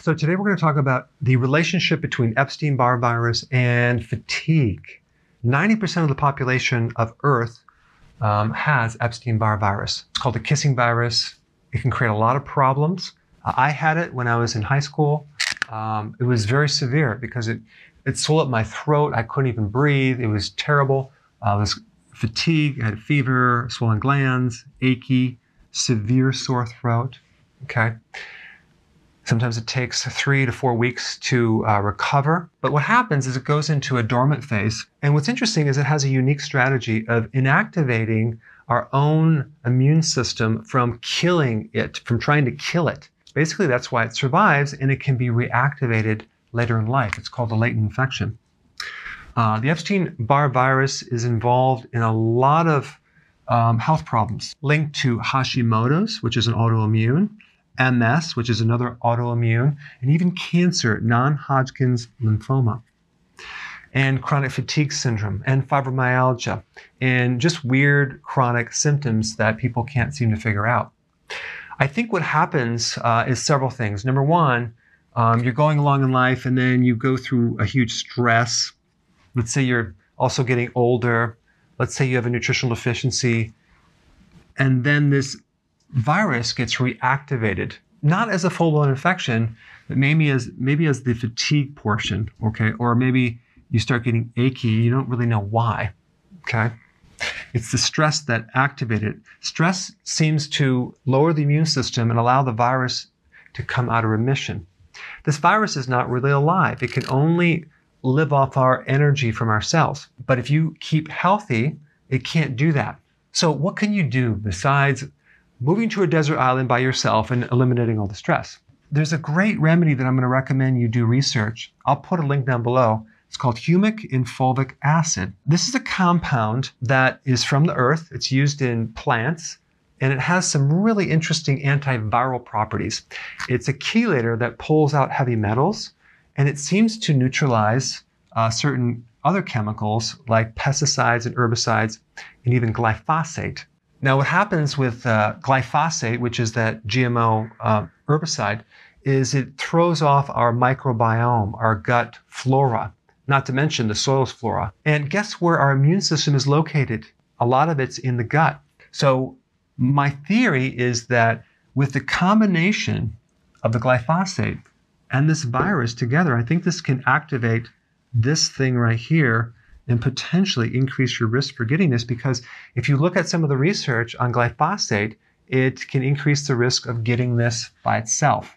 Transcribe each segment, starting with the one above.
So today we're going to talk about the relationship between Epstein-Barr virus and fatigue. 90% of the population of Earth um, has Epstein-Barr virus. It's called the kissing virus. It can create a lot of problems. Uh, I had it when I was in high school. Um, it was very severe because it, it swelled up my throat. I couldn't even breathe. It was terrible. Uh, was fatigue, I had fever, swollen glands, achy, severe sore throat. Okay. Sometimes it takes three to four weeks to uh, recover. But what happens is it goes into a dormant phase. And what's interesting is it has a unique strategy of inactivating our own immune system from killing it, from trying to kill it. Basically, that's why it survives and it can be reactivated later in life. It's called a latent infection. Uh, the Epstein Barr virus is involved in a lot of um, health problems linked to Hashimoto's, which is an autoimmune, MS, which is another autoimmune, and even cancer, non Hodgkin's lymphoma, and chronic fatigue syndrome, and fibromyalgia, and just weird chronic symptoms that people can't seem to figure out. I think what happens uh, is several things. Number one, um, you're going along in life and then you go through a huge stress. Let's say you're also getting older. Let's say you have a nutritional deficiency. And then this virus gets reactivated, not as a full-blown infection, but maybe as maybe as the fatigue portion, okay, or maybe you start getting achy, you don't really know why, okay. It's the stress that activated. Stress seems to lower the immune system and allow the virus to come out of remission. This virus is not really alive. It can only live off our energy from our cells. But if you keep healthy, it can't do that. So, what can you do besides moving to a desert island by yourself and eliminating all the stress. There's a great remedy that I'm going to recommend you do research. I'll put a link down below. It's called humic and fulvic acid. This is a compound that is from the earth. It's used in plants and it has some really interesting antiviral properties. It's a chelator that pulls out heavy metals and it seems to neutralize uh, certain other chemicals like pesticides and herbicides and even glyphosate. Now, what happens with uh, glyphosate, which is that GMO uh, herbicide, is it throws off our microbiome, our gut flora, not to mention the soil's flora. And guess where our immune system is located? A lot of it's in the gut. So, my theory is that with the combination of the glyphosate and this virus together, I think this can activate this thing right here and potentially increase your risk for getting this because if you look at some of the research on glyphosate, it can increase the risk of getting this by itself.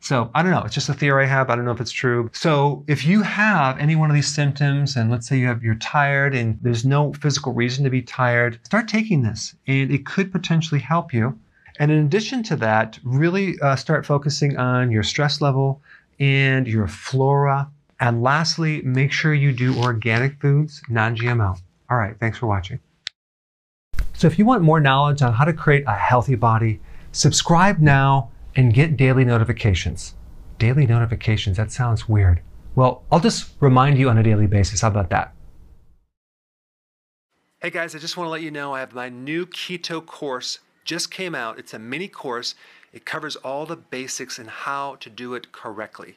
So I don't know. It's just a theory I have. I don't know if it's true. So if you have any one of these symptoms, and let's say you have you're tired and there's no physical reason to be tired, start taking this, and it could potentially help you. And in addition to that, really uh, start focusing on your stress level and your flora. And lastly, make sure you do organic foods, non-GMO. All right. Thanks for watching. So if you want more knowledge on how to create a healthy body, subscribe now and get daily notifications. Daily notifications, that sounds weird. Well, I'll just remind you on a daily basis. How about that? Hey guys, I just want to let you know I have my new keto course just came out. It's a mini course. It covers all the basics and how to do it correctly.